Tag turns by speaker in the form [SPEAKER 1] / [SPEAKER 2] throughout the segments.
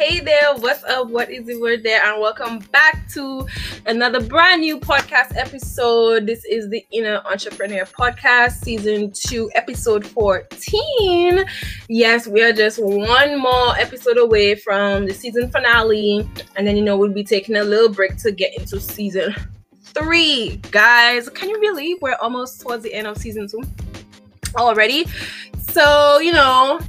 [SPEAKER 1] Hey there, what's up? What is the word there? And welcome back to another brand new podcast episode. This is the Inner Entrepreneur Podcast, season two, episode 14. Yes, we are just one more episode away from the season finale, and then you know we'll be taking a little break to get into season three. Guys, can you believe we're almost towards the end of season two already? So, you know,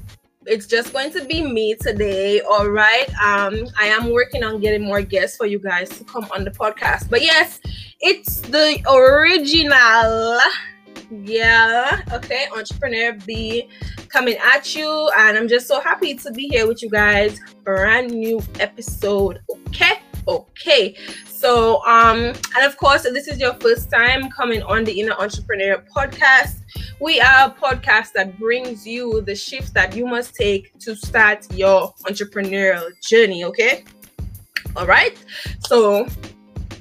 [SPEAKER 1] it's just going to be me today all right? Um i am working on getting more guests for you guys to come on the podcast. But yes it's the original. Yeah okay entrepreneur b coming at you. And i'm just so happy to be here with you guys. Brand new episode okay okay so um and of course if this is your first time coming on the inner entrepreneur podcast we are a podcast that brings you the shifts that you must take to start your entrepreneurial journey. Okay. All right. So,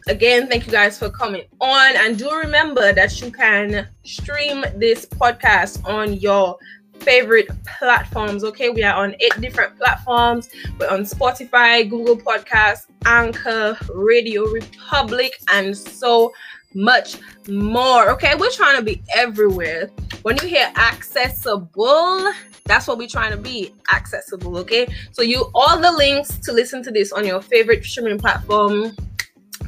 [SPEAKER 1] again, thank you guys for coming on. And do remember that you can stream this podcast on your favorite platforms. Okay, we are on eight different platforms. We're on Spotify, Google Podcasts, Anchor, Radio Republic, and so much more. Okay, we're trying to be everywhere. When you hear accessible, that's what we're trying to be accessible. Okay, so you all the links to listen to this on your favorite streaming platform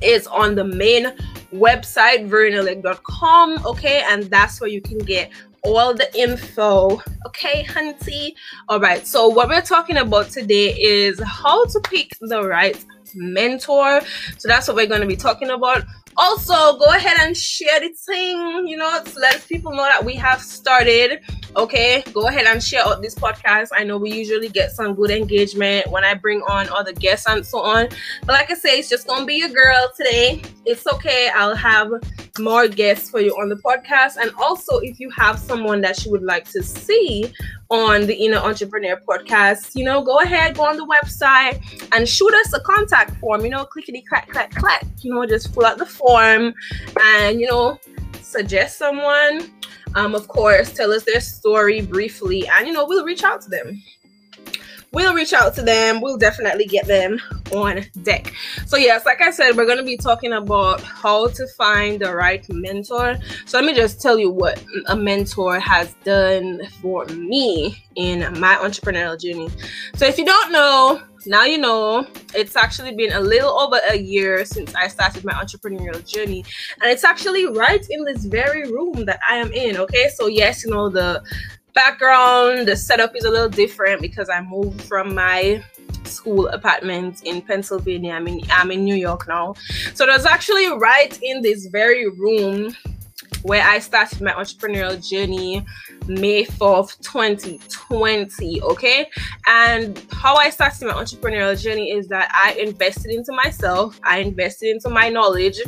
[SPEAKER 1] is on the main website verenalake.com okay and that's where you can get all the info. Okay hunty. All right so what we're talking about today is how to pick the right mentor. So that's what we're going to be talking about also go ahead and share the thing you know to let people know that we have started okay? Go ahead and share out this podcast. I know we usually get some good engagement when i bring on other guests and so on. But like i say it's just gonna be your girl today. It's okay. I'll have more guests for you on the podcast. And also if you have someone that you would like to see on the Inner Entrepreneur podcast, you know, go ahead, go on the website and shoot us a contact form, you know, clickety clack, clack, clack, you know, just fill out the form and, you know, suggest someone. Um, of course, tell us their story briefly and, you know, we'll reach out to them we'll reach out to them. We'll definitely get them on deck. So, yes, like I said, we're going to be talking about how to find the right mentor. So, let me just tell you what a mentor has done for me in my entrepreneurial journey. So, if you don't know, now you know it's actually been a little over a year since I started my entrepreneurial journey, and it's actually right in this very room that I am in. Okay, so yes, you know the background the setup is a little different because i moved from my school apartment in pennsylvania. I mean i'm in new york now. So that's actually right in this very room where i started my entrepreneurial journey may 4th 2020 okay? And how i started my entrepreneurial journey is that i invested into myself. I invested into my knowledge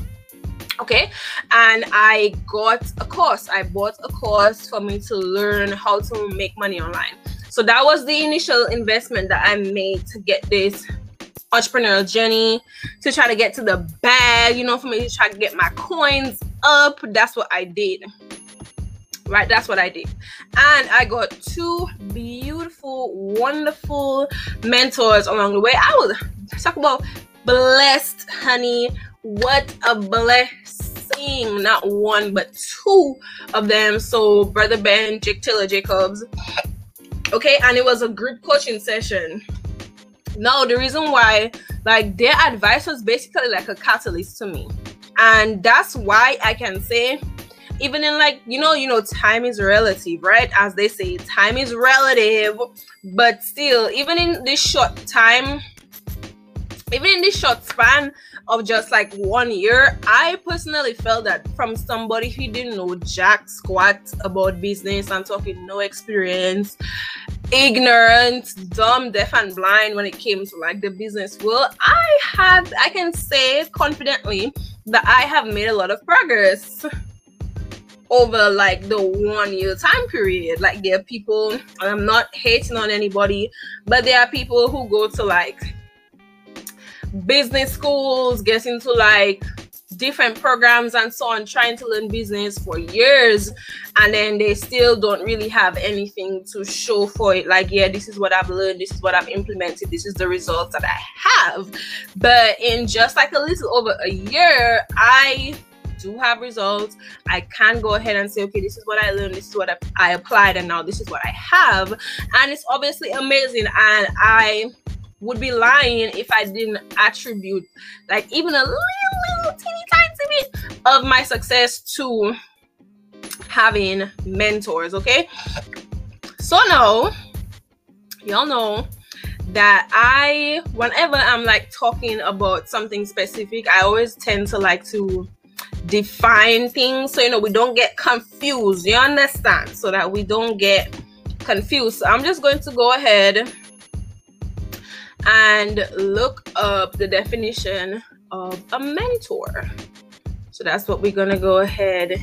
[SPEAKER 1] okay? And i got a course. I bought a course for me to learn how to make money online. So that was the initial investment that i made to get this entrepreneurial journey to try to get to the bag you know for me to try to get my coins up. That's what i did. Right? That's what i did. And i got two beautiful wonderful mentors along the way. I was talk about blessed honey what a blessing. Not one but two of them. So brother ben jake taylor jacobs. Okay and it was a group coaching session. Now, the reason why like their advice was basically like a catalyst to me. And that's why i can say even in like you know you know time is relative right? As they say time is relative. But still even in this short time even in this short span of just like one year, I personally felt that from somebody who didn't know jack squat about business and talking no experience, ignorant, dumb, deaf, and blind when it came to like the business world, I had, I can say confidently that I have made a lot of progress over like the one year time period. Like there are people, I'm not hating on anybody, but there are people who go to like business schools, get into like different programs and so on trying to learn business for years and then they still don't really have anything to show for it. Like yeah this is what i've learned this is what i've implemented this is the results that i have. But in just like a little over a year i do have results. I can go ahead and say okay this is what i learned this is what i applied and now this is what i have. And it's obviously amazing and i would be lying if I didn't attribute like even a little, little teeny tiny bit of my success to having mentors. Okay, so now y'all know that I, whenever I'm like talking about something specific, I always tend to like to define things so you know we don't get confused. You understand? So that we don't get confused. So I'm just going to go ahead and look up the definition of a mentor. So that's what we're gonna go ahead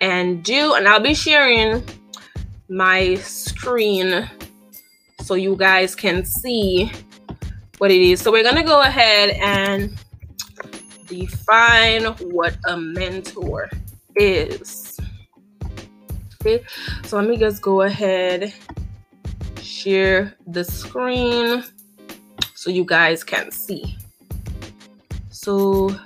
[SPEAKER 1] and do. And I'll be sharing my screen so you guys can see what it is. So we're gonna go ahead and define what a mentor is. Okay, so let me just go ahead, share the screen so you guys can see. So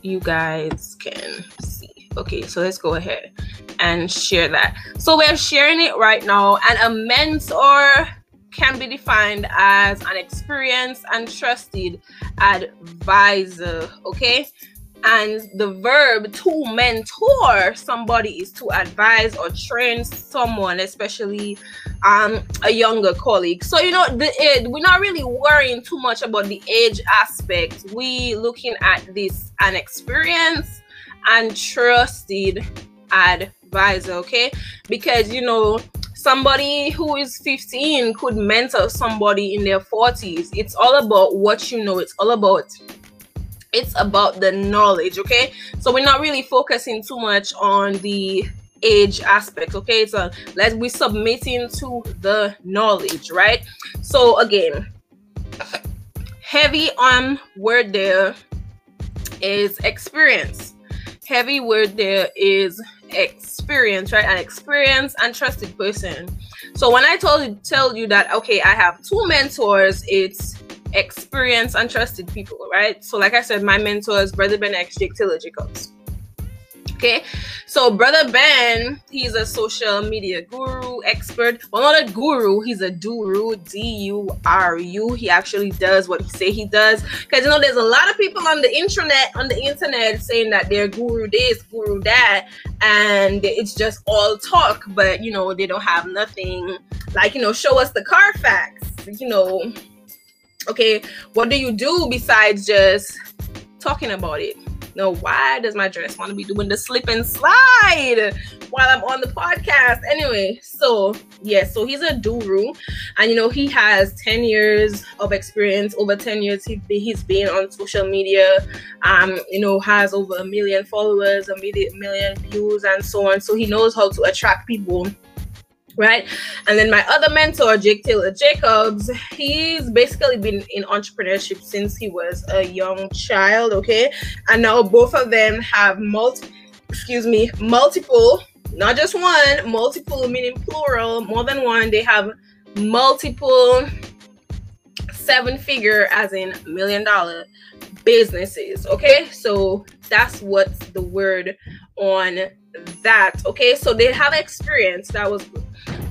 [SPEAKER 1] you guys can see. Okay, so let's go ahead and share that. So we're sharing it right now, and a mentor can be defined as an experienced and trusted advisor. Okay, and the verb to mentor somebody is to advise or train someone especially um a younger colleague. So you know the we're not really worrying too much about the age aspect. We looking at this an experience and trusted advisor okay? Because you know somebody who is 15 could mentor somebody in their 40s it's all about what you know. It's all about it's about the knowledge okay? So we're not really focusing too much on the age aspect okay? So let's be submitting to the knowledge right? So again heavy on word there is experience. Heavy word there is experience right? An experienced and trusted person. So when i told you tell you that okay i have two mentors it's experienced and trusted people, right? So, like I said, my mentor is Brother Ben X, Jake Taylor Jacobs. Okay, so Brother Ben, he's a social media guru, expert. Well, not a guru, he's a duru, D U R U. He actually does what he say he does. Because you know, there's a lot of people on the internet, on the internet, saying that they're guru this, guru that, and it's just all talk. But you know, they don't have nothing like you know, show us the Carfax. You know, okay what do you do besides just talking about it? No why does my dress want to be doing the slip and slide while i'm on the podcast? Anyway so yeah so he's a guru and you know he has 10 years of experience. Over 10 years he, he's been on social media um you know has over a million followers a million, million views and so on. So he knows how to attract people right? And then my other mentor, Jake Taylor Jacobs, he's basically been in entrepreneurship since he was a young child, okay? And now both of them have multi excuse me, multiple, not just one, multiple meaning plural, more than one. They have multiple seven figure as in million dollar businesses, okay? So that's what the word on that, okay? So they have experience. That was good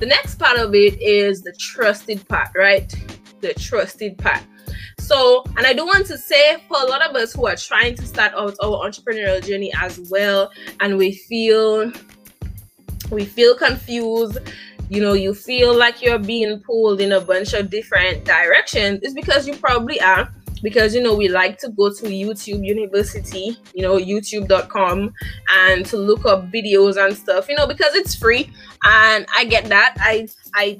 [SPEAKER 1] the next part of it is the trusted part, right? The trusted part. So, and I do want to say for a lot of us who are trying to start out our entrepreneurial journey as well, and we feel we feel confused, you know, you feel like you're being pulled in a bunch of different directions, it's because you probably are because you know we like to go to YouTube University, you know, youtube.com and to look up videos and stuff, you know, because it's free and I get that. I I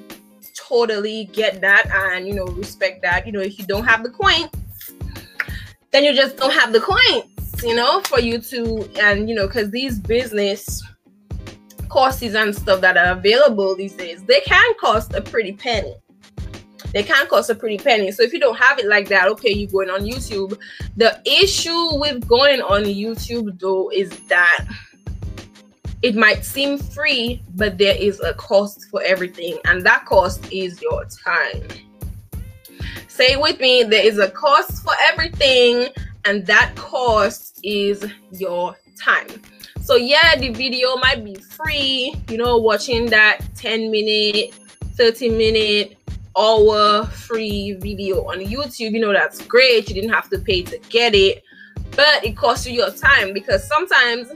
[SPEAKER 1] totally get that and you know respect that. You know, if you don't have the coin, then you just don't have the coins, you know, for you to and you know, because these business courses and stuff that are available these days, they can cost a pretty penny they can cost a pretty penny. So if you don't have it like that, okay, you're going on YouTube. The issue with going on YouTube though is that it might seem free, but there is a cost for everything, and that cost is your time. Say with me, there is a cost for everything, and that cost is your time. So, yeah, the video might be free, you know, watching that 10 minute, 30 minute, hour free video on YouTube, you know, that's great. You didn't have to pay to get it, but it costs you your time because sometimes,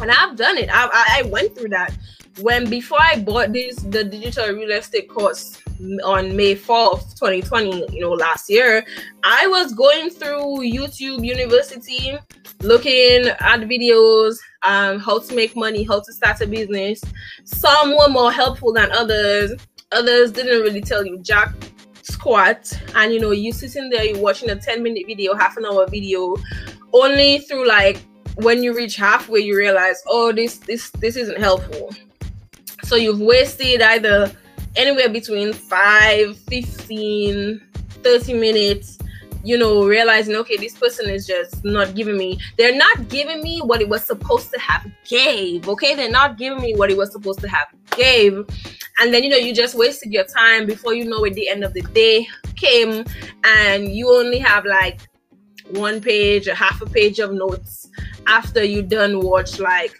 [SPEAKER 1] and I've done it, I, I went through that when before I bought this the digital real estate course on May 4th, 2020, you know, last year, I was going through YouTube University looking at videos, um, how to make money, how to start a business. Some were more helpful than others. Others didn't really tell you jack squat. And you know, you sitting there, you're watching a 10 minute video, half an hour video, only through like when you reach halfway, you realize, oh, this this this isn't helpful. So you've wasted either anywhere between 5, 15, 30 minutes you know, realizing, okay, this person is just not giving me, they're not giving me what it was supposed to have gave. Okay, they're not giving me what it was supposed to have gave. And then, you know, you just wasted your time before you know it, the end of the day came and you only have like one page or half a page of notes after you done watch like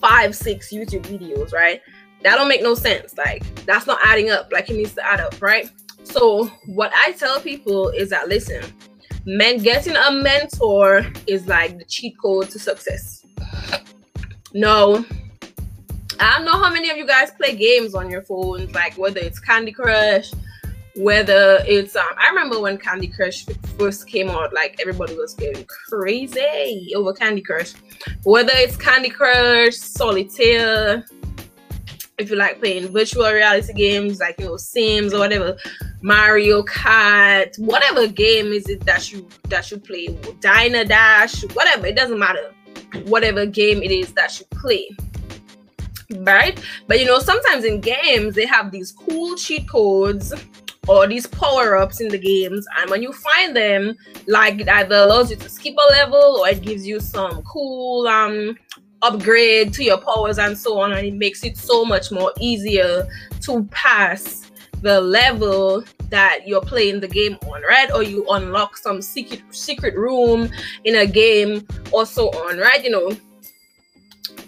[SPEAKER 1] five, six YouTube videos, right? That don't make no sense. Like that's not adding up. Like it needs to add up, right? So what I tell people is that listen, men getting a mentor is like the cheat code to success. No. I don't know how many of you guys play games on your phones, like whether it's Candy Crush, whether it's um I remember when Candy Crush first came out, like everybody was getting crazy over Candy Crush. Whether it's Candy Crush, Solitaire, if you like playing virtual reality games like you know Sims or whatever, Mario Kart, whatever game is it that you that you play, Diner Dash, whatever, it doesn't matter. Whatever game it is that you play. Right? But you know, sometimes in games they have these cool cheat codes or these power-ups in the games, and when you find them, like it either allows you to skip a level or it gives you some cool um upgrade to your powers and so on and it makes it so much more easier to pass the level that you're playing the game on right? Or you unlock some secret secret room in a game or so on right? You know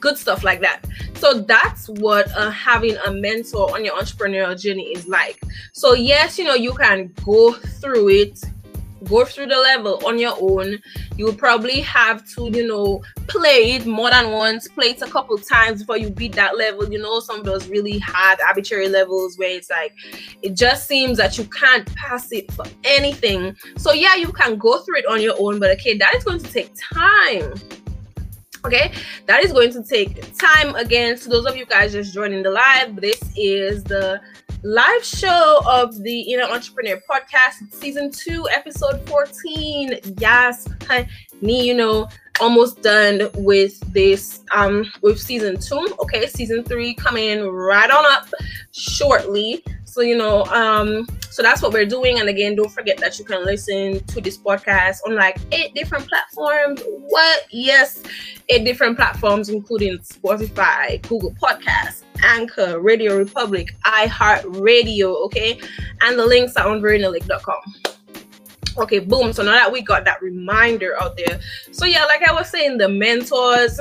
[SPEAKER 1] good stuff like that. So that's what uh, having a mentor on your entrepreneurial journey is like. So yes you know you can go through it go through the level on your own. You will probably have to you know play it more than once play it a couple times before you beat that level. You know some of those really hard arbitrary levels where it's like it just seems that you can't pass it for anything. So yeah you can go through it on your own but okay that is going to take time. Okay? That is going to take time. Again to those of you guys just joining the live this is the live show of the Inner Entrepreneur Podcast, season two, episode 14. Yes, honey, you know, almost done with this um with season two. Okay, season three coming right on up shortly. So you know, um, so that's what we're doing. And again, don't forget that you can listen to this podcast on like eight different platforms. What? Yes, eight different platforms, including Spotify, Google Podcasts, Anchor, Radio Republic, iHeartRadio, okay? And the links are on verenalake.com. Okay, boom. So now that we got that reminder out there. So yeah, like I was saying, the mentors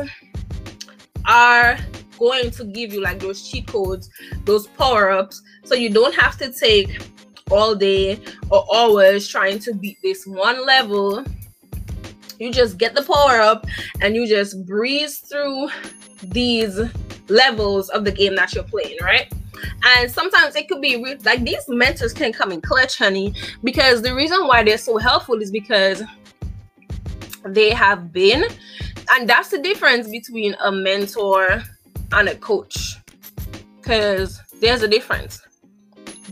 [SPEAKER 1] are going to give you like those cheat codes, those power-ups, so you don't have to take all day or hours trying to beat this one level. You just get the power up and you just breeze through these levels of the game that you're playing, right? And sometimes it could be re- like these mentors can come in clutch, honey, because the reason why they're so helpful is because they have been, and that's the difference between a mentor and a coach, because there's a difference.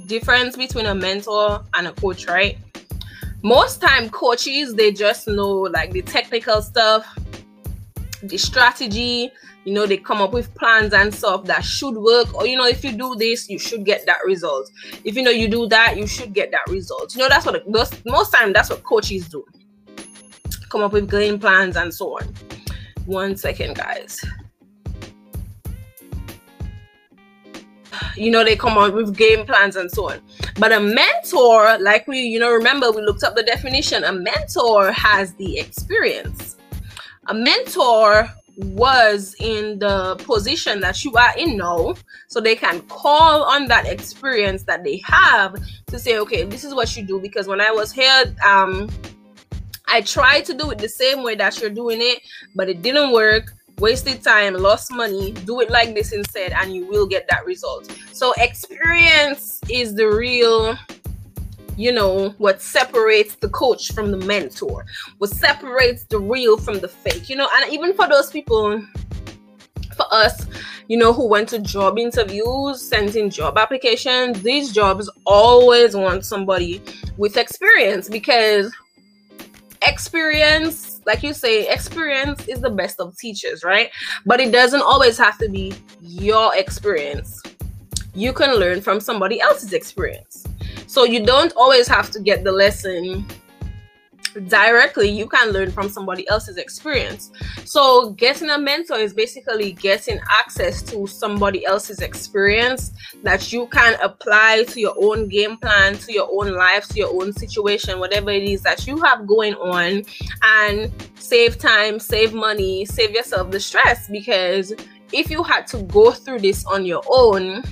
[SPEAKER 1] Difference between a mentor and a coach, right? Most time coaches they just know like the technical stuff, the strategy, you know they come up with plans and stuff that should work or you know if you do this you should get that result. If you know you do that you should get that result. You know that's what most, most time that's what coaches do. Come up with game plans and so on. One second guys. You know they come up with game plans and so on. But a mentor like we you know remember we looked up the definition. A mentor has the experience. A mentor was in the position that you are in now so they can call on that experience that they have to say okay this is what you do. Because when i was here um i tried to do it the same way that you're doing it but it didn't work wasted time lost money. Do it like this instead and you will get that result. So experience is the real you know what separates the coach from the mentor what separates the real from the fake you know? And even for those people for us you know who went to job interviews sent in job applications these jobs always want somebody with experience because experience like you say experience is the best of teachers right? But it doesn't always have to be your experience. You can learn from somebody else's experience so you don't always have to get the lesson directly. You can learn from somebody else's experience. So getting a mentor is basically getting access to somebody else's experience that you can apply to your own game plan to your own life to your own situation whatever it is that you have going on and save time save money save yourself the stress. Because if you had to go through this on your own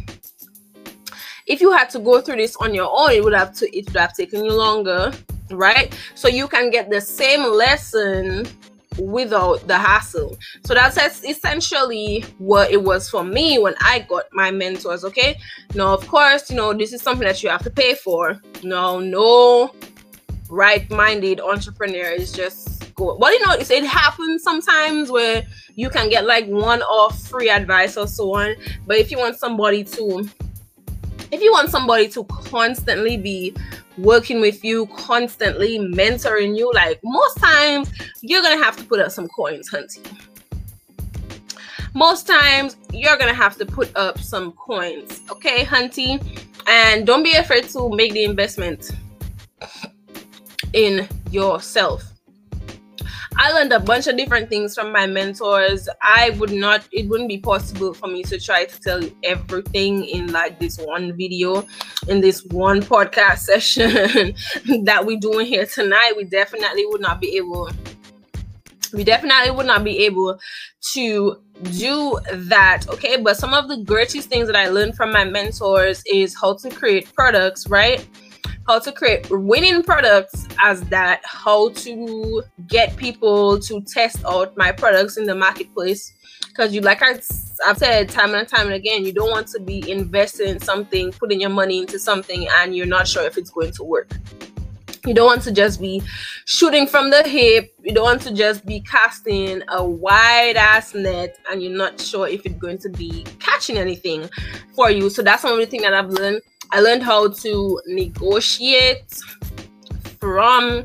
[SPEAKER 1] if you had to go through this on your own it would have to it would have taken you longer right? So you can get the same lesson without the hassle. So that's essentially what it was for me when i got my mentors okay? Now of course you know this is something that you have to pay for. No no right-minded entrepreneur is just go well you know it happens sometimes where you can get like one off free advice or so on but if you want somebody to if you want somebody to constantly be working with you, constantly mentoring you, like most times you're gonna have to put up some coins, hunty. Most times you're gonna have to put up some coins, okay, hunty? And don't be afraid to make the investment in yourself. I learned a bunch of different things from my mentors. I would not, it wouldn't be possible for me to try to tell you everything in like this one video, in this one podcast session that we're doing here tonight. We definitely would not be able, we definitely would not be able to do that okay but some of the greatest things that i learned from my mentors is how to create products right how to create winning products as that, how to get people to test out my products in the marketplace. Because you, like I, I've said time and time and again, you don't want to be investing in something, putting your money into something, and you're not sure if it's going to work. You don't want to just be shooting from the hip. You don't want to just be casting a wide ass net and you're not sure if it's going to be catching anything for you. So that's one of the things that I've learned I learned how to negotiate from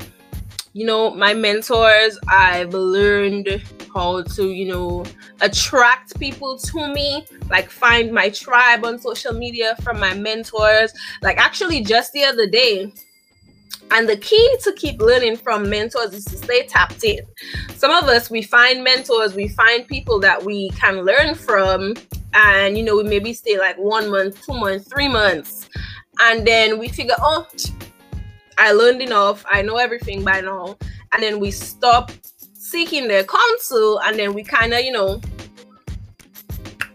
[SPEAKER 1] you know my mentors. I've learned how to you know attract people to me like find my tribe on social media from my mentors. Like actually just the other day and the key to keep learning from mentors is to stay tapped in. Some of us we find mentors we find people that we can learn from and you know we maybe stay like one month two months three months and then we figure oh i learned enough. I know everything by now. And then we stop seeking their counsel and then we kind of you know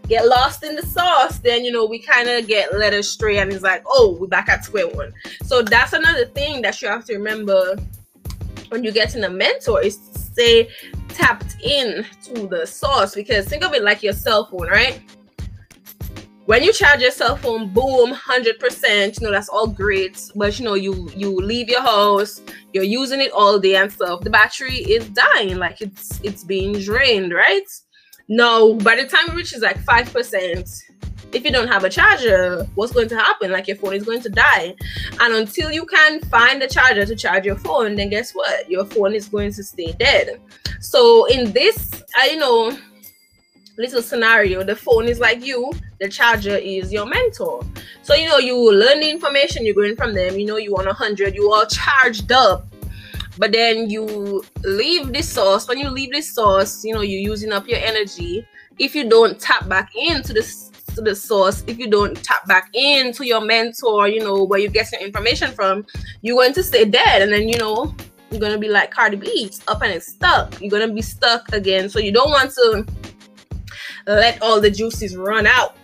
[SPEAKER 1] get lost in the sauce then you know we kind of get led astray and it's like oh we're back at square one. So that's another thing that you have to remember when you're getting a mentor is to stay tapped in to the source because think of it like your cell phone right? When you charge your cell phone boom 100% you know that's all great but you know you you leave your house you're using it all day and stuff the battery is dying like it's it's being drained right now by the time it reaches like 5% if you don't have a charger what's going to happen? Like your phone is going to die. And until you can find a charger to charge your phone then guess what? Your phone is going to stay dead. So in this i you know little scenario the phone is like you the charger is your mentor. So you know you learn the information you're going from them you know you want 100 you all charged up but then you leave this source when you leave this source you know you're using up your energy if you don't tap back into this to the source if you don't tap back into your mentor you know where you get your information from you're going to stay dead and then you know you're gonna be like Cardi B, up and it's stuck. You're gonna be stuck again. So you don't want to let all the juices run out.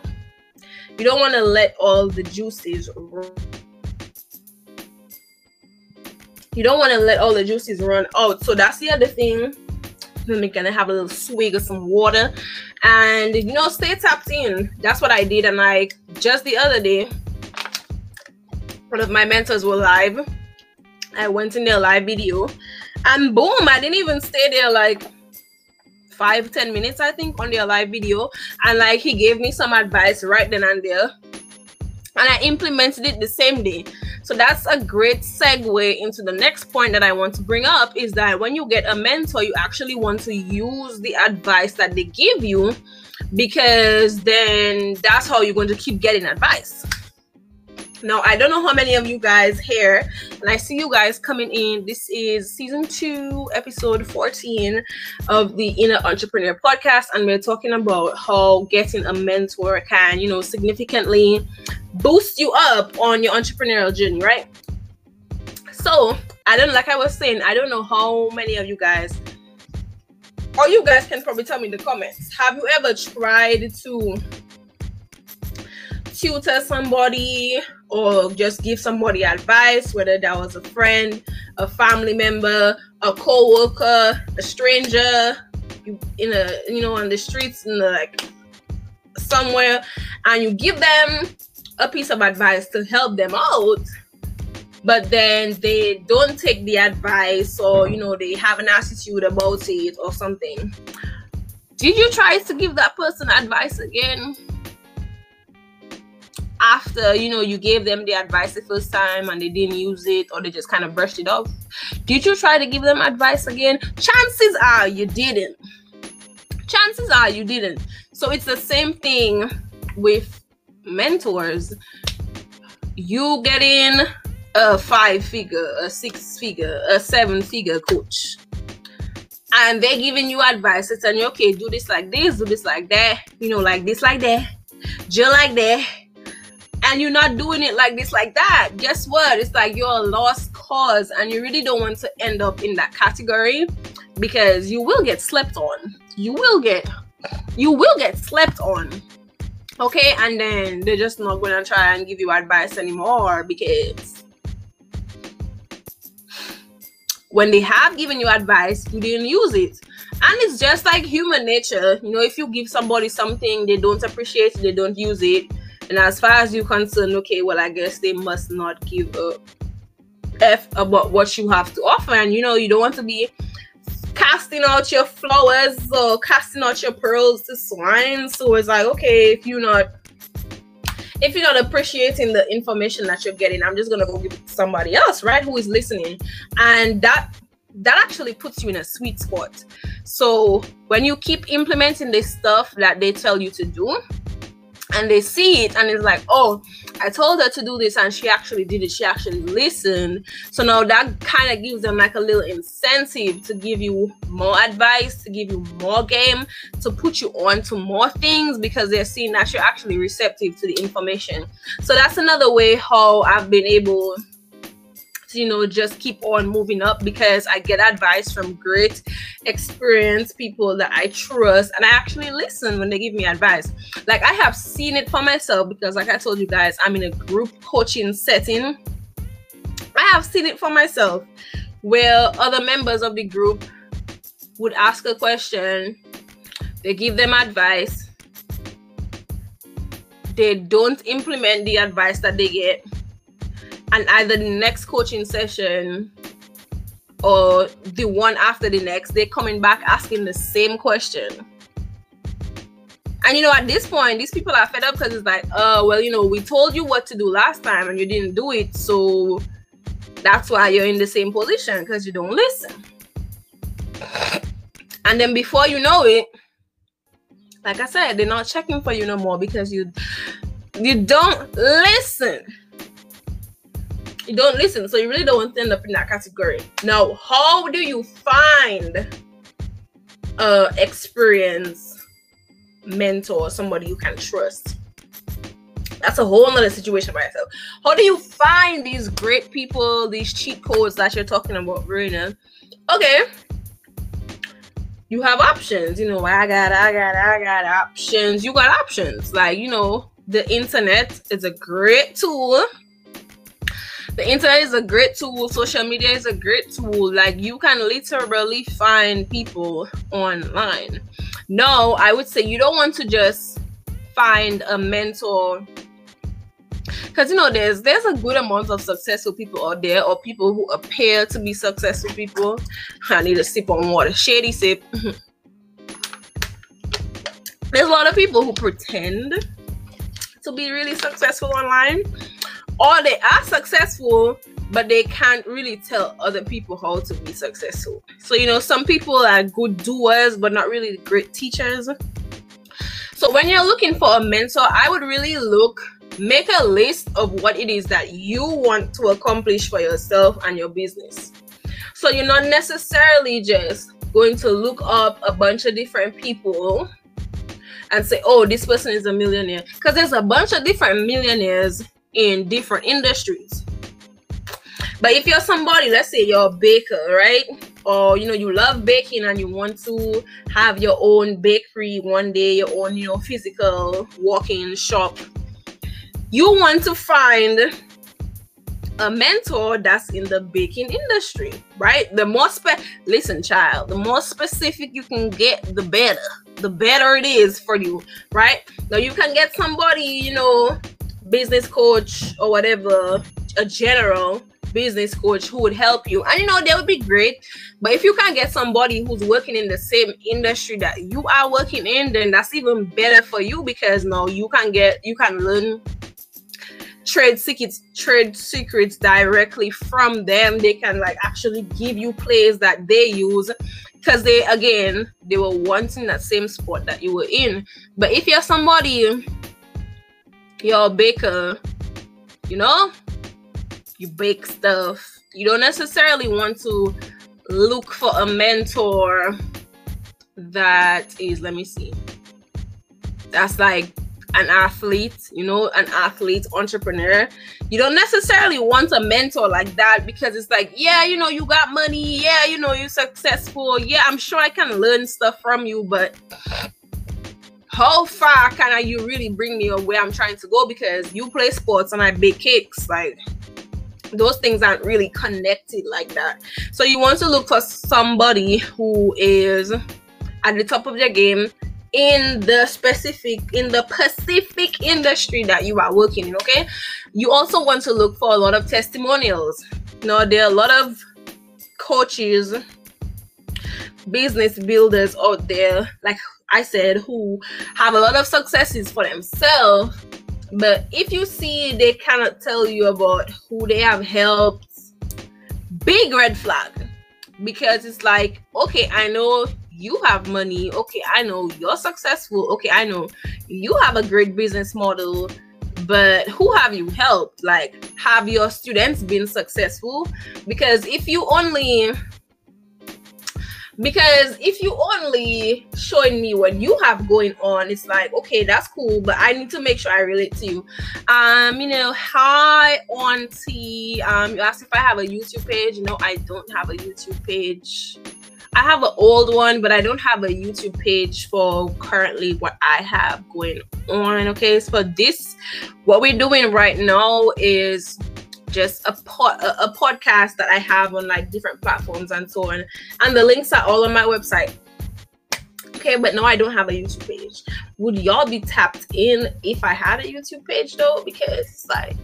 [SPEAKER 1] You don't want to let all the juices run. You don't want to let all the juices run out. So that's the other thing. We're gonna have a little swig of some water and you know stay tapped in. That's what I did. And like just the other day, one of my mentors were live. I went in their live video and boom, I didn't even stay there like five ten minutes i think on their live video and like he gave me some advice right then and there and i implemented it the same day so that's a great segue into the next point that i want to bring up is that when you get a mentor you actually want to use the advice that they give you because then that's how you're going to keep getting advice now, I don't know how many of you guys here, and I see you guys coming in. This is season two, episode 14 of the Inner Entrepreneur podcast, and we're talking about how getting a mentor can, you know, significantly boost you up on your entrepreneurial journey, right? So, I don't like I was saying, I don't know how many of you guys or you guys can probably tell me in the comments. Have you ever tried to tutor somebody or just give somebody advice, whether that was a friend, a family member, a co-worker, a stranger, you in a you know on the streets in the like somewhere, and you give them a piece of advice to help them out but then they don't take the advice or you know they have an attitude about it or something. Did you try to give that person advice again after you know you gave them the advice the first time and they didn't use it or they just kind of brushed it off did you try to give them advice again? Chances are you didn't. Chances are you didn't. So it's the same thing with mentors. You getting a five figure a six figure a seven figure coach and they're giving you advice. It's telling you okay do this like this do this like that you know like this like that just like that and you're not doing it like this, like that, guess what? It's like you're a lost cause, and you really don't want to end up in that category because you will get slept on. You will get, you will get slept on. Okay, and then they're just not gonna try and give you advice anymore because when they have given you advice, you didn't use it. And it's just like human nature. You know, if you give somebody something, they don't appreciate it, they don't use it and as far as you're concerned, okay, well, I guess they must not give a F about what you have to offer. And you know, you don't want to be casting out your flowers or casting out your pearls to swine. So it's like, okay, if you're not if you're not appreciating the information that you're getting, I'm just gonna go give it to somebody else, right? Who is listening. And that that actually puts you in a sweet spot. So when you keep implementing this stuff that they tell you to do, and they see it and it's like oh i told her to do this and she actually did it. She actually listened. So now that kind of gives them like a little incentive to give you more advice to give you more game to put you on to more things because they're seeing that you're actually receptive to the information. So that's another way how i've been able you know just keep on moving up because i get advice from great experienced people that i trust and i actually listen when they give me advice. Like i have seen it for myself because like i told you guys i'm in a group coaching setting. I have seen it for myself where other members of the group would ask a question they give them advice they don't implement the advice that they get and either the next coaching session or the one after the next, they're coming back asking the same question. And you know, at this point, these people are fed up because it's like, oh, well, you know, we told you what to do last time and you didn't do it. So that's why you're in the same position because you don't listen. And then before you know it, like I said, they're not checking for you no more because you you don't listen. You don't listen, so you really don't end up in that category. Now, how do you find a experience mentor, somebody you can trust? That's a whole nother situation by itself. How do you find these great people, these cheat codes that you're talking about, Verena? Okay, you have options. You know, I got, I got, I got options. You got options. Like, you know, the internet is a great tool. The internet is a great tool. Social media is a great tool. Like, you can literally find people online. No, I would say you don't want to just find a mentor because you know there's there's a good amount of successful people out there or people who appear to be successful people i need a sip on water shady sip there's a lot of people who pretend to be really successful online or they are successful but they can't really tell other people how to be successful so you know some people are good doers but not really great teachers so when you're looking for a mentor i would really look make a list of what it is that you want to accomplish for yourself and your business. So you're not necessarily just going to look up a bunch of different people and say, oh, this person is a millionaire. Because there's a bunch of different millionaires in different industries. But if you're somebody, let's say you're a baker, right? Or you know, you love baking and you want to have your own bakery one day, your own, you know, physical walk-in shop you want to find a mentor that's in the baking industry, right? The more spe listen, child, the more specific you can get, the better. The better it is for you, right? Now you can get somebody, you know, business coach or whatever, a general business coach who would help you. And you know, they would be great. But if you can get somebody who's working in the same industry that you are working in, then that's even better for you because now you can get you can learn trade secrets trade secrets directly from them they can like actually give you plays that they use because they again they were wanting that same spot that you were in but if you're somebody you're a baker you know? You bake stuff. You don't necessarily want to look for a mentor that is let me see. That's like an athlete, you know, an athlete entrepreneur. You don't necessarily want a mentor like that because it's like, yeah, you know, you got money, yeah, you know, you're successful, yeah, I'm sure I can learn stuff from you, but how far can I, you really bring me or where I'm trying to go? Because you play sports and I bake cakes, like those things aren't really connected like that. So you want to look for somebody who is at the top of their game in the specific in the specific industry that you are working in okay you also want to look for a lot of testimonials know there are a lot of coaches business builders out there like i said who have a lot of successes for themselves but if you see they cannot tell you about who they have helped big red flag because it's like okay i know you have money. Okay, I know you're successful. Okay, I know you have a great business model, but who have you helped? Like, have your students been successful? Because if you only because if you only showing me what you have going on it's like okay that's cool but i need to make sure i relate to you. Um you know hi auntie. Um you asked if i have a youtube page. No i don't have a youtube page. I have an old one, but I don't have a YouTube page for currently what I have going on. Okay, so this, what we're doing right now is just a, pod, a, a podcast that I have on like different platforms and so on, and the links are all on my website. Okay, but no, I don't have a YouTube page. Would y'all be tapped in if I had a YouTube page though? Because like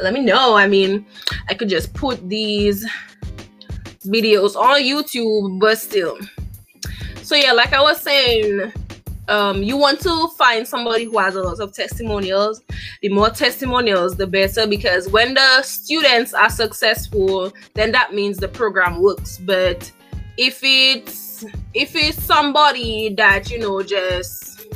[SPEAKER 1] let me know. I mean, I could just put these videos on YouTube, but still. So yeah, like I was saying, um, you want to find somebody who has a lot of testimonials. The more testimonials, the better, because when the students are successful, then that means the program works. But if it's if it's somebody that you know just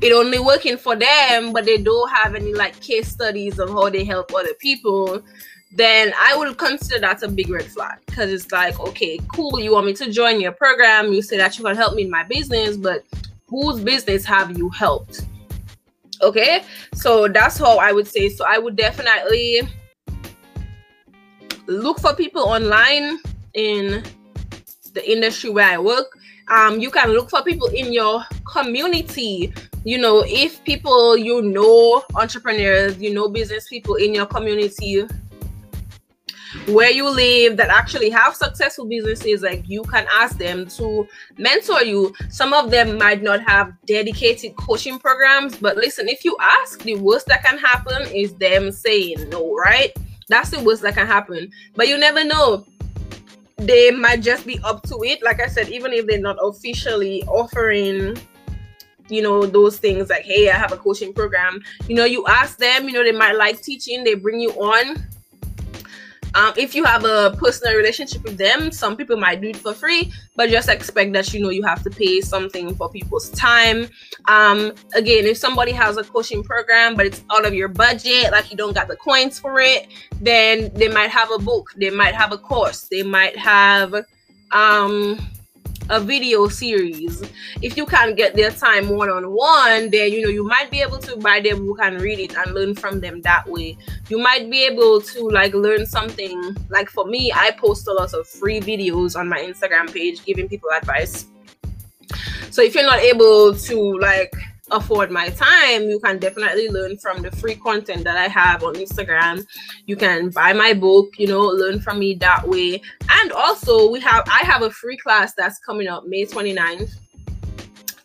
[SPEAKER 1] it only working for them but they don't have any like case studies of how they help other people then I would consider that a big red flag because it's like, okay, cool, you want me to join your program, you say that you can help me in my business, but whose business have you helped? Okay, so that's how I would say. So I would definitely look for people online in the industry where I work. Um, you can look for people in your community. You know, if people you know, entrepreneurs, you know, business people in your community where you live that actually have successful businesses like you can ask them to mentor you. Some of them might not have dedicated coaching programs but listen if you ask the worst that can happen is them saying no right? That's the worst that can happen. But you never know. They might just be up to it. Like i said even if they're not officially offering you know those things like hey i have a coaching program. You know you ask them you know they might like teaching they bring you on um, if you have a personal relationship with them, some people might do it for free, but just expect that you know you have to pay something for people's time. Um, again, if somebody has a coaching program but it's out of your budget, like you don't got the coins for it, then they might have a book, they might have a course, they might have um a video series. If you can't get their time one on one, then you know you might be able to buy their book and read it and learn from them that way. You might be able to like learn something. Like for me, I post a lot of free videos on my Instagram page giving people advice. So if you're not able to like afford my time, you can definitely learn from the free content that I have on Instagram. You can buy my book, you know, learn from me that way. And also, we have I have a free class that's coming up May 29th.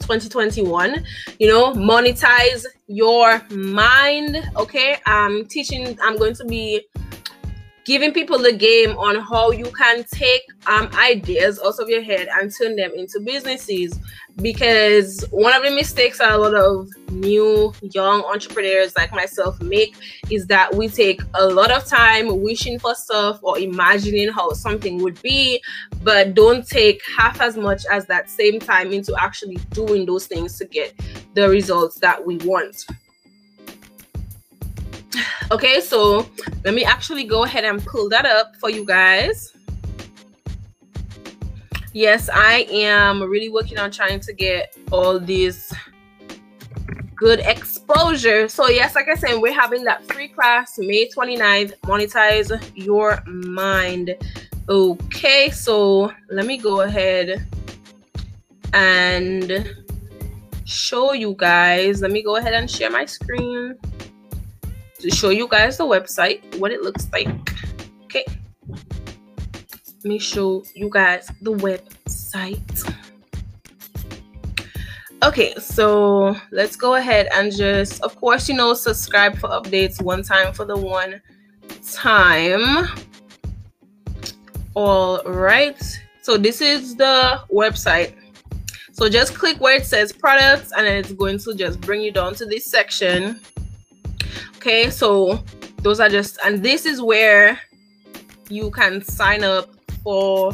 [SPEAKER 1] 2021 you know monetize your mind okay i'm teaching i'm going to be giving people the game on how you can take um, ideas out of your head and turn them into businesses. Because one of the mistakes that a lot of new young entrepreneurs like myself make is that we take a lot of time wishing for stuff or imagining how something would be, but don't take half as much as that same time into actually doing those things to get the results that we want okay so let me actually go ahead and pull that up for you guys. Yes i am really working on trying to get all this good exposure. So yes like i said we're having that free class may 29th monetize your mind. Okay so let me go ahead and show you guys. Let me go ahead and share my screen to show you guys the website, what it looks like. Okay. Let me show you guys the website. Okay, so let's go ahead and just, of course, you know, subscribe for updates one time for the one time. All right. So this is the website. So just click where it says products and it's going to just bring you down to this section okay so those are just and this is where you can sign up for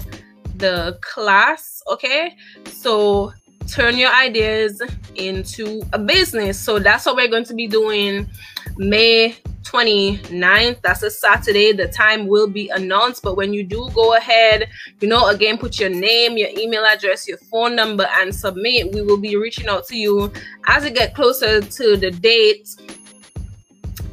[SPEAKER 1] the class okay? So turn your ideas into a business. So that's what we're going to be doing may 29th that's a saturday. The time will be announced but when you do go ahead you know again put your name your email address your phone number and submit. We will be reaching out to you as it get closer to the date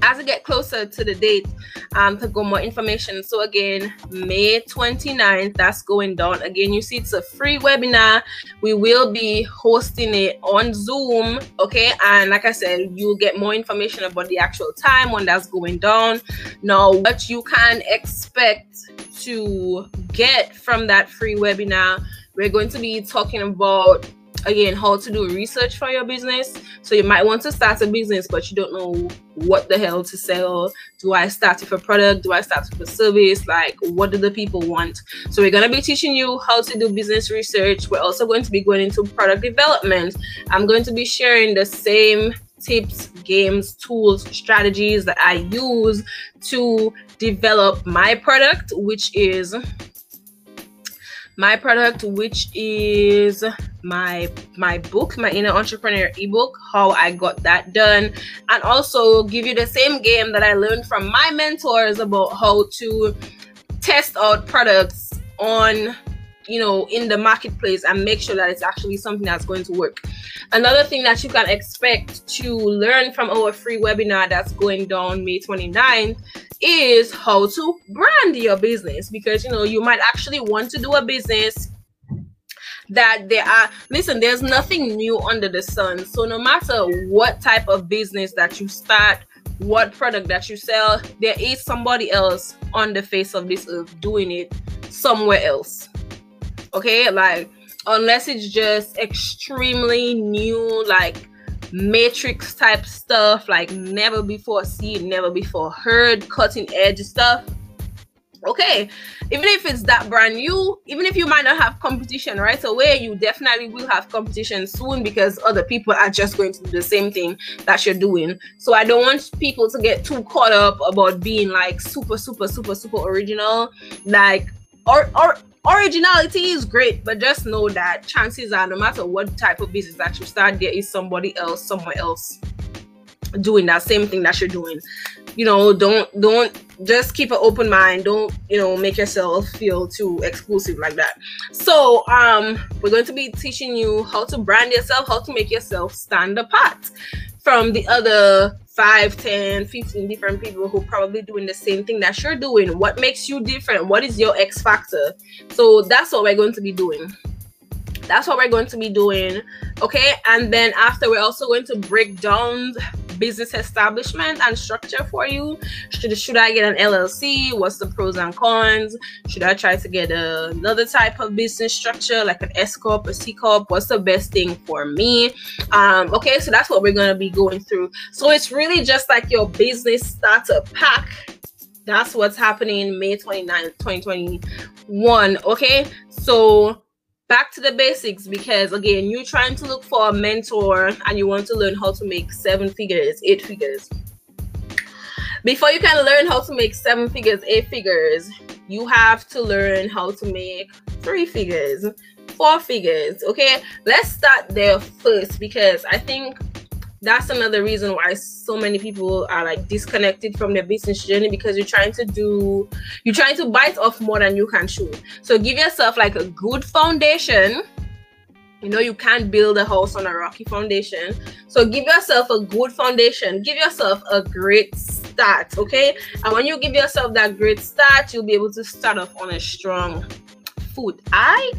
[SPEAKER 1] as I get closer to the date um, to go more information. So again, May 29th, that's going down. Again, you see it's a free webinar. We will be hosting it on Zoom. Okay. And like I said, you'll get more information about the actual time when that's going down. Now, what you can expect to get from that free webinar, we're going to be talking about again how to do research for your business. So you might want to start a business but you don't know what the hell to sell. Do i start with a product? Do i start with a service? Like what do the people want? So we're going to be teaching you how to do business research. We're also going to be going into product development. I'm going to be sharing the same tips games tools strategies that i use to develop my product which is my product which is my my book my inner entrepreneur ebook how i got that done. And also give you the same game that i learned from my mentors about how to test out products on you know in the marketplace and make sure that it's actually something that's going to work. Another thing that you can expect to learn from our free webinar that's going down may 29th is how to brand your business because you know you might actually want to do a business that there are listen there's nothing new under the sun. So no matter what type of business that you start what product that you sell there is somebody else on the face of this earth doing it somewhere else. Okay? Like unless it's just extremely new like matrix type stuff like never before seen never before heard cutting edge stuff. Okay even if it's that brand new even if you might not have competition right away you definitely will have competition soon because other people are just going to do the same thing that you're doing. So i don't want people to get too caught up about being like super super super super original. Like or or originality is great, but just know that chances are, no matter what type of business that you start, there is somebody else somewhere else doing that same thing that you're doing. You know, don't don't just keep an open mind. Don't you know make yourself feel too exclusive like that. So um, we're going to be teaching you how to brand yourself, how to make yourself stand apart from the other 5 10 15 different people who probably doing the same thing that you're doing. What makes you different? What is your x factor? So that's what we're going to be doing that's what we're going to be doing okay and then after we're also going to break down business establishment and structure for you. Should, should I get an LLC? What's the pros and cons? Should I try to get a, another type of business structure like an S corp, a C corp? What's the best thing for me? Um, okay, so that's what we're gonna be going through. So it's really just like your business starter pack that's what's happening May 29th, 2021. Okay, so back to the basics because again you're trying to look for a mentor and you want to learn how to make seven figures eight figures. Before you can learn how to make seven figures eight figures you have to learn how to make three figures four figures okay? Let's start there first because i think that's another reason why so many people are like disconnected from their business journey because you're trying to do you're trying to bite off more than you can chew. So give yourself like a good foundation. You know you can't build a house on a rocky foundation. So give yourself a good foundation. Give yourself a great start okay? And when you give yourself that great start you'll be able to start off on a strong foot. I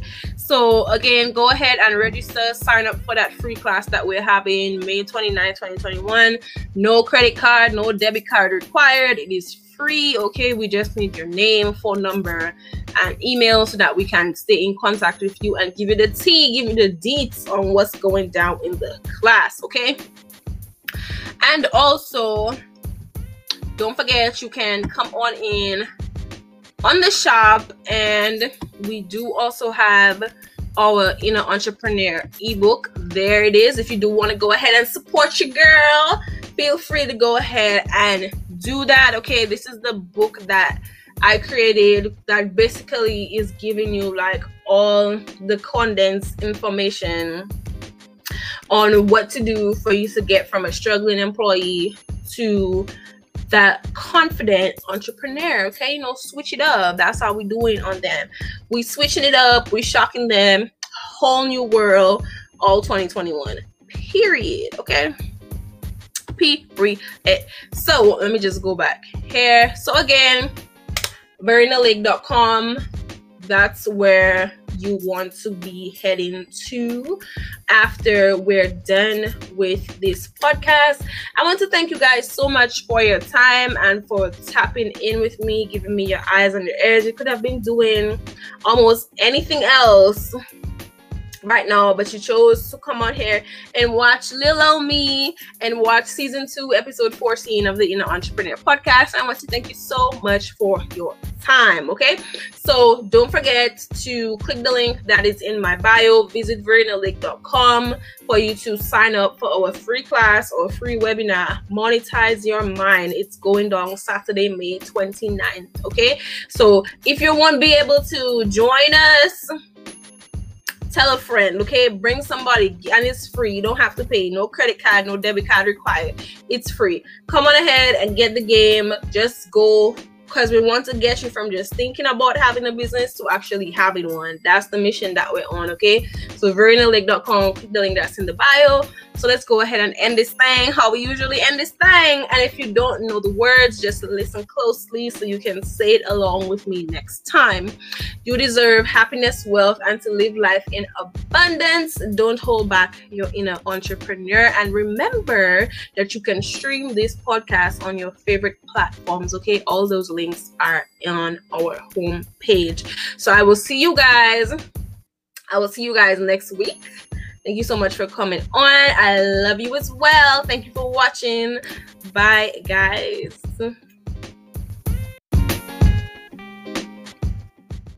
[SPEAKER 1] so again, go ahead and register, sign up for that free class that we're having May 29, 2021. No credit card, no debit card required. It is free. Okay, we just need your name, phone number, and email so that we can stay in contact with you and give you the tea, give you the deets on what's going down in the class. Okay, and also don't forget you can come on in on the shop and we do also have our inner entrepreneur ebook. There it is. If you do want to go ahead and support your girl feel free to go ahead and do that okay? This is the book that i created that basically is giving you like all the condensed information on what to do for you to get from a struggling employee to that confident entrepreneur. Okay, you know, switch it up. That's how we doing on them. We switching it up. We shocking them. Whole new world. All 2021. Period. Okay. Period. So let me just go back here. So again, VerenaLake.com. That's where you want to be heading to after we're done with this podcast. I want to thank you guys so much for your time and for tapping in with me, giving me your eyes and your ears. You could have been doing almost anything else right now, but you chose to come on here and watch Lil Me and watch season two, episode 14 of the Inner Entrepreneur podcast. I want to thank you so much for your time. Okay, so don't forget to click the link that is in my bio. Visit verenalake.com for you to sign up for our free class or free webinar. Monetize your mind. It's going down Saturday, May 29th. Okay, so if you won't be able to join us tell a friend, okay? Bring somebody and it's free. You don't have to pay. No credit card, no debit card required. It's free. Come on ahead and get the game. Just go because we want to get you from just thinking about having a business to actually having one. That's the mission that we're on, okay? So verenalake.com, click the link that's in the bio. So let's go ahead and end this thing how we usually end this thing. And if you don't know the words, just listen closely so you can say it along with me next time. You deserve happiness, wealth, and to live life in abundance. Don't hold back your inner entrepreneur. And remember that you can stream this podcast on your favorite platforms, okay? All those links are on our home page. So I will see you guys. I will see you guys next week. Thank you so much for coming on. I love you as well. Thank you for watching. Bye, guys.